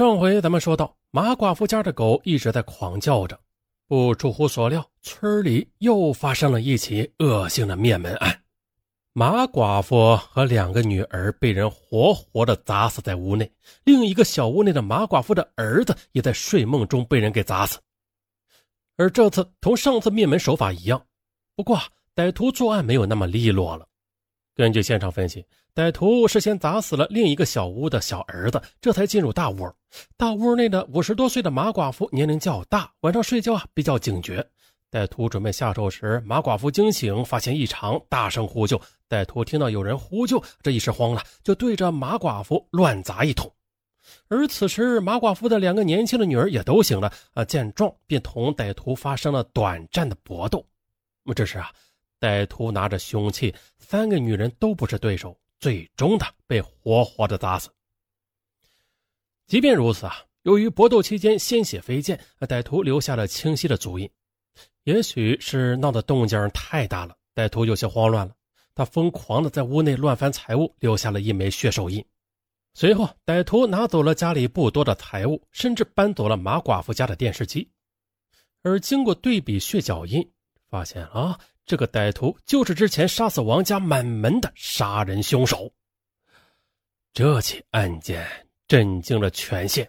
上回咱们说到，马寡妇家的狗一直在狂叫着，不出乎所料，村里又发生了一起恶性的灭门案。马寡妇和两个女儿被人活活的砸死在屋内，另一个小屋内的马寡妇的儿子也在睡梦中被人给砸死。而这次同上次灭门手法一样，不过歹徒作案没有那么利落了。根据现场分析，歹徒是先砸死了另一个小屋的小儿子，这才进入大屋。大屋内的五十多岁的马寡妇年龄较大，晚上睡觉啊比较警觉。歹徒准备下手时，马寡妇惊醒，发现异常，大声呼救。歹徒听到有人呼救，这一时慌了，就对着马寡妇乱砸一通。而此时，马寡妇的两个年轻的女儿也都醒了，啊，见状便同歹徒发生了短暂的搏斗。这时啊，歹徒拿着凶器，三个女人都不是对手，最终的被活活的砸死。即便如此啊，由于搏斗期间鲜血飞溅，歹徒留下了清晰的足印。也许是闹的动静太大了，歹徒有些慌乱了。他疯狂的在屋内乱翻财物，留下了一枚血手印。随后，歹徒拿走了家里不多的财物，甚至搬走了马寡妇家的电视机。而经过对比血脚印，发现啊，这个歹徒就是之前杀死王家满门的杀人凶手。这起案件震惊了全县。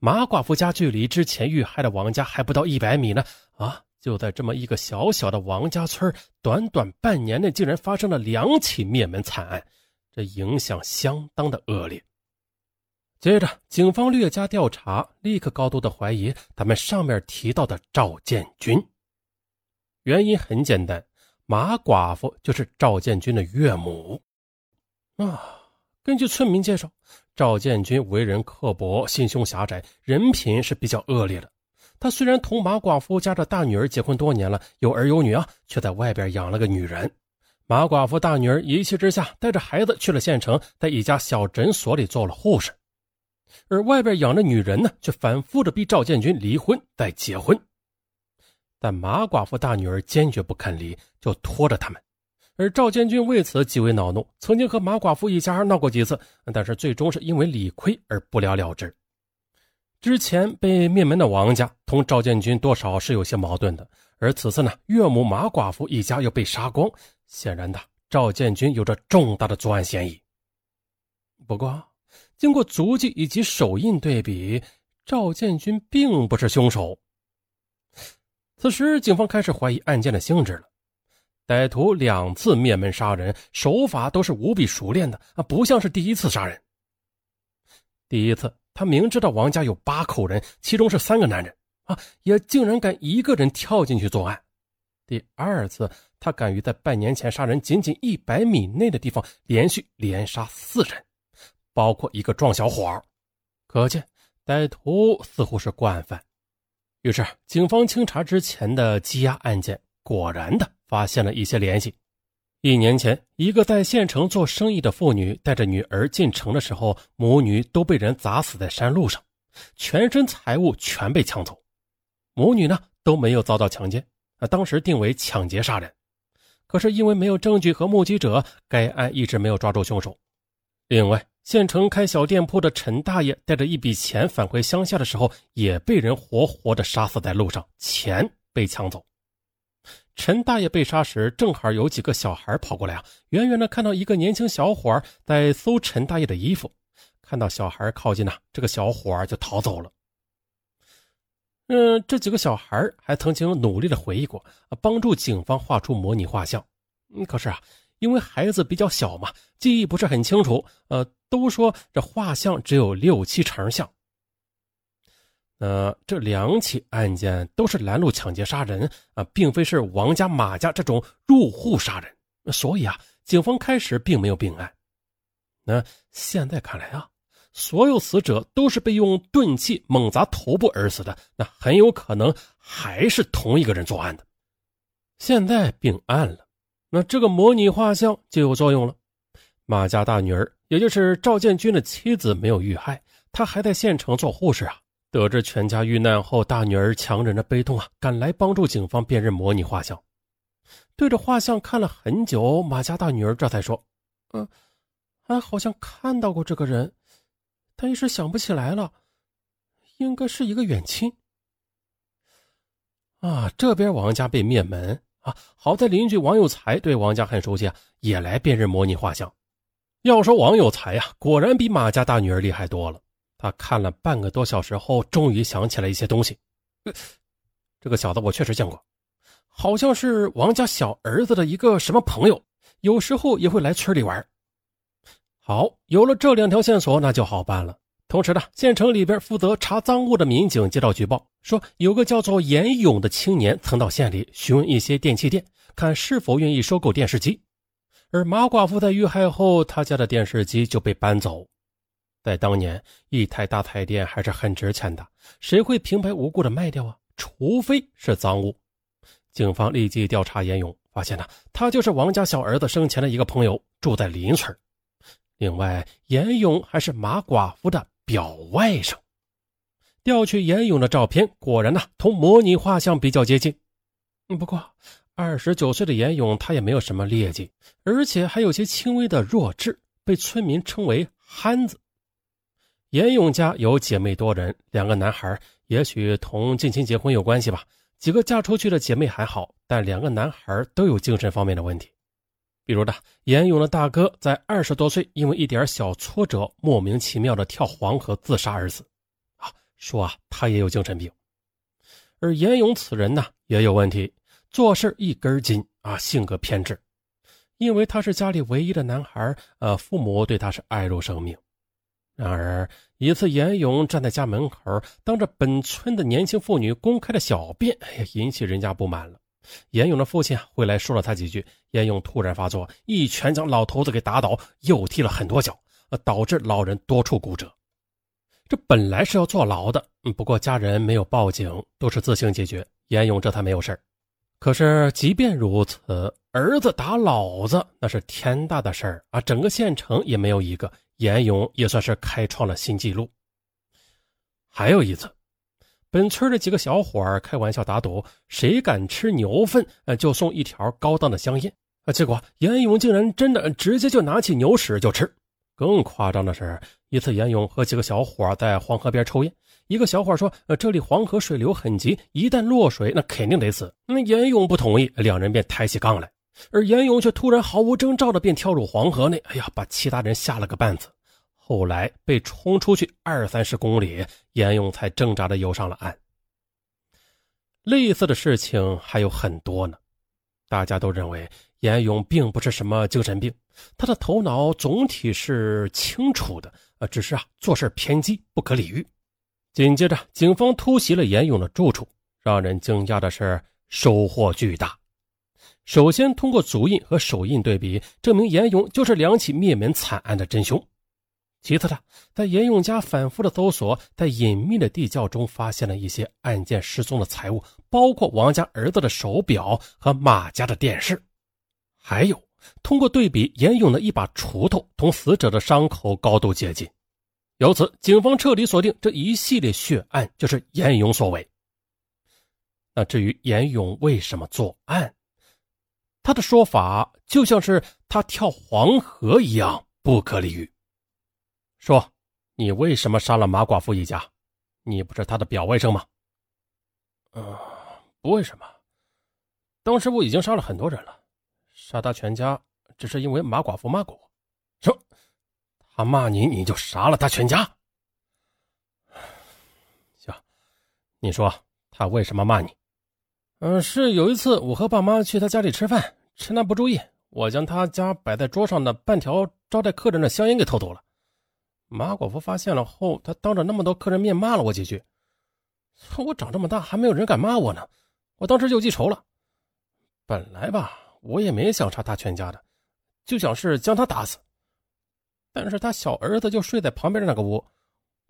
马寡妇家距离之前遇害的王家还不到一百米呢，啊！就在这么一个小小的王家村，短短半年内竟然发生了两起灭门惨案，这影响相当的恶劣。接着，警方略加调查，立刻高度的怀疑他们上面提到的赵建军。原因很简单，马寡妇就是赵建军的岳母。啊，根据村民介绍，赵建军为人刻薄、心胸狭窄，人品是比较恶劣的。他虽然同马寡妇家的大女儿结婚多年了，有儿有女啊，却在外边养了个女人。马寡妇大女儿一气之下，带着孩子去了县城，在一家小诊所里做了护士。而外边养的女人呢，却反复的逼赵建军离婚再结婚。但马寡妇大女儿坚决不肯离，就拖着他们。而赵建军为此极为恼怒，曾经和马寡妇一家闹过几次，但是最终是因为理亏而不了了之。之前被灭门的王家同赵建军多少是有些矛盾的，而此次呢，岳母马寡妇一家又被杀光，显然的，赵建军有着重大的作案嫌疑。不过，经过足迹以及手印对比，赵建军并不是凶手。此时，警方开始怀疑案件的性质了。歹徒两次灭门杀人，手法都是无比熟练的啊，不像是第一次杀人。第一次。他明知道王家有八口人，其中是三个男人啊，也竟然敢一个人跳进去作案。第二次，他敢于在半年前杀人仅仅一百米内的地方连续连杀四人，包括一个壮小伙可见歹徒似乎是惯犯。于是，警方清查之前的羁押案件，果然的发现了一些联系。一年前，一个在县城做生意的妇女带着女儿进城的时候，母女都被人砸死在山路上，全身财物全被抢走。母女呢都没有遭到强奸，啊，当时定为抢劫杀人。可是因为没有证据和目击者，该案一直没有抓住凶手。另外，县城开小店铺的陈大爷带着一笔钱返回乡下的时候，也被人活活的杀死在路上，钱被抢走。陈大爷被杀时，正好有几个小孩跑过来啊，远远的看到一个年轻小伙在搜陈大爷的衣服，看到小孩靠近呢，这个小伙就逃走了。嗯，这几个小孩还曾经努力的回忆过，帮助警方画出模拟画像。嗯，可是啊，因为孩子比较小嘛，记忆不是很清楚，呃，都说这画像只有六七成像。呃，这两起案件都是拦路抢劫杀人啊，并非是王家马家这种入户杀人，所以啊，警方开始并没有并案。那现在看来啊，所有死者都是被用钝器猛砸头部而死的，那很有可能还是同一个人作案的。现在并案了，那这个模拟画像就有作用了。马家大女儿，也就是赵建军的妻子，没有遇害，她还在县城做护士啊。得知全家遇难后，大女儿强忍着悲痛啊，赶来帮助警方辨认模拟画像。对着画像看了很久，马家大女儿这才说：“嗯，俺好像看到过这个人，但一时想不起来了。应该是一个远亲。啊，这边王家被灭门啊！好在邻居王有才对王家很熟悉啊，也来辨认模拟画像。要说王有才呀，果然比马家大女儿厉害多了。他看了半个多小时后，终于想起来一些东西。这个小子我确实见过，好像是王家小儿子的一个什么朋友，有时候也会来村里玩。好，有了这两条线索，那就好办了。同时呢，县城里边负责查赃物的民警接到举报，说有个叫做严勇的青年曾到县里询问一些电器店，看是否愿意收购电视机。而马寡妇在遇害后，他家的电视机就被搬走。在当年，一台大彩电还是很值钱的，谁会平白无故的卖掉啊？除非是赃物。警方立即调查严勇，发现呢，他就是王家小儿子生前的一个朋友，住在邻村。另外，严勇还是马寡妇的。表外甥调取严勇的照片，果然呢，同模拟画像比较接近。不过，二十九岁的严勇他也没有什么劣迹，而且还有些轻微的弱智，被村民称为“憨子”。严勇家有姐妹多人，两个男孩，也许同近亲结婚有关系吧。几个嫁出去的姐妹还好，但两个男孩都有精神方面的问题。比如的严勇的大哥在二十多岁，因为一点小挫折，莫名其妙的跳黄河自杀而死。啊，说啊，他也有精神病。而严勇此人呢，也有问题，做事一根筋啊，性格偏执。因为他是家里唯一的男孩，呃，父母对他是爱如生命。然而一次，严勇站在家门口，当着本村的年轻妇女公开的小便，哎，引起人家不满了。严勇的父亲回来说了他几句，严勇突然发作，一拳将老头子给打倒，又踢了很多脚，导致老人多处骨折。这本来是要坐牢的，不过家人没有报警，都是自行解决，严勇这才没有事可是即便如此，儿子打老子那是天大的事儿啊！整个县城也没有一个，严勇也算是开创了新纪录。还有一次。本村的几个小伙开玩笑打赌，谁敢吃牛粪，呃，就送一条高档的香烟。啊，结果严勇竟然真的直接就拿起牛屎就吃。更夸张的是，一次严勇和几个小伙在黄河边抽烟，一个小伙说：“呃，这里黄河水流很急，一旦落水，那肯定得死。”那严勇不同意，两人便抬起杠来，而严勇却突然毫无征兆的便跳入黄河内，哎呀，把其他人吓了个半死。后来被冲出去二三十公里，严勇才挣扎的游上了岸。类似的事情还有很多呢。大家都认为严勇并不是什么精神病，他的头脑总体是清楚的，呃，只是啊做事偏激，不可理喻。紧接着，警方突袭了严勇的住处，让人惊讶的是收获巨大。首先，通过足印和手印对比，证明严勇就是两起灭门惨案的真凶。其次的，在严勇家反复的搜索，在隐秘的地窖中发现了一些案件失踪的财物，包括王家儿子的手表和马家的电视。还有，通过对比，严勇的一把锄头同死者的伤口高度接近，由此警方彻底锁定这一系列血案就是严勇所为。那至于严勇为什么作案，他的说法就像是他跳黄河一样不可理喻。说，你为什么杀了马寡妇一家？你不是他的表外甥吗？嗯，不为什么。当时我已经杀了很多人了，杀他全家只是因为马寡妇骂过我。他骂你，你就杀了他全家？行，你说他为什么骂你？嗯，是有一次我和爸妈去他家里吃饭，趁他不注意，我将他家摆在桌上的半条招待客人的香烟给偷走了。马寡妇发现了后，他当着那么多客人面骂了我几句。我长这么大还没有人敢骂我呢，我当时就记仇了。本来吧，我也没想杀他全家的，就想是将他打死。但是他小儿子就睡在旁边的那个屋，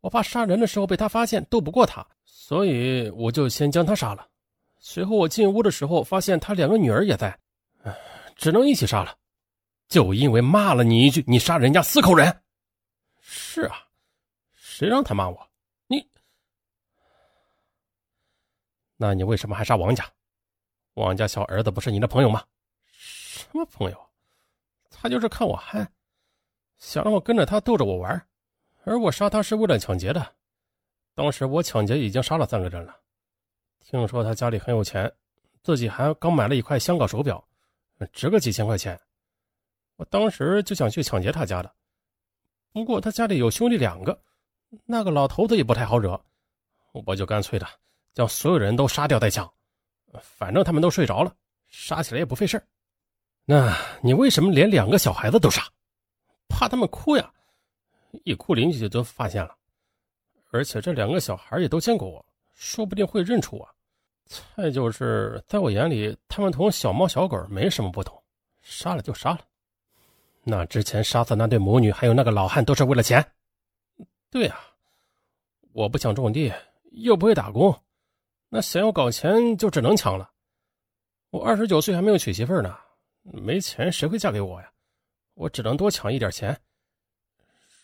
我怕杀人的时候被他发现斗不过他，所以我就先将他杀了。随后我进屋的时候，发现他两个女儿也在，只能一起杀了。就因为骂了你一句，你杀人家四口人。是啊，谁让他骂我？你，那你为什么还杀王家？王家小儿子不是你的朋友吗？什么朋友？他就是看我憨，想让我跟着他逗着我玩，而我杀他是为了抢劫的。当时我抢劫已经杀了三个人了。听说他家里很有钱，自己还刚买了一块香港手表，值个几千块钱。我当时就想去抢劫他家的，不过他家里有兄弟两个，那个老头子也不太好惹，我就干脆的将所有人都杀掉再抢。反正他们都睡着了，杀起来也不费事那你为什么连两个小孩子都杀？怕他们哭呀？一哭邻居就都发现了，而且这两个小孩也都见过我，说不定会认出我。再就是在我眼里，他们同小猫小狗没什么不同，杀了就杀了。那之前杀死那对母女还有那个老汉都是为了钱？对呀，我不想种地，又不会打工。那想要搞钱，就只能抢了。我二十九岁还没有娶媳妇呢，没钱谁会嫁给我呀？我只能多抢一点钱。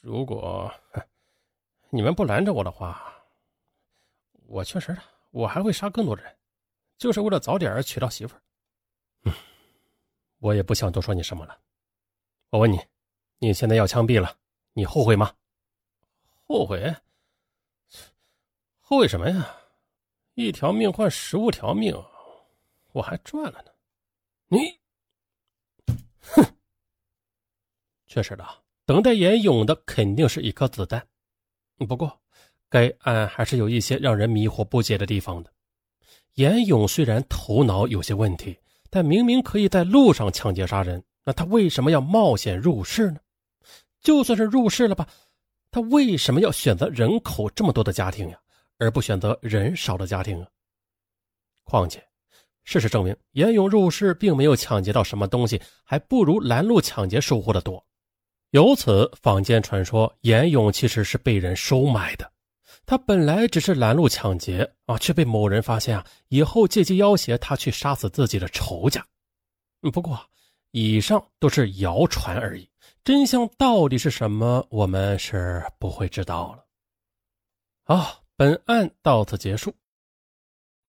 如果你们不拦着我的话，我确实，我还会杀更多人，就是为了早点娶到媳妇。嗯，我也不想多说你什么了。我问你，你现在要枪毙了，你后悔吗？后悔？后悔什么呀？一条命换十五条命，我还赚了呢。你，哼！确实的，等待严勇的肯定是一颗子弹。不过，该案还是有一些让人迷惑不解的地方的。严勇虽然头脑有些问题，但明明可以在路上抢劫杀人，那他为什么要冒险入室呢？就算是入室了吧，他为什么要选择人口这么多的家庭呀？而不选择人少的家庭啊！况且，事实证明，严勇入室并没有抢劫到什么东西，还不如拦路抢劫收获的多。由此，坊间传说严勇其实是被人收买的。他本来只是拦路抢劫啊，却被某人发现啊，以后借机要挟他去杀死自己的仇家。不过，以上都是谣传而已，真相到底是什么，我们是不会知道了。啊。本案到此结束。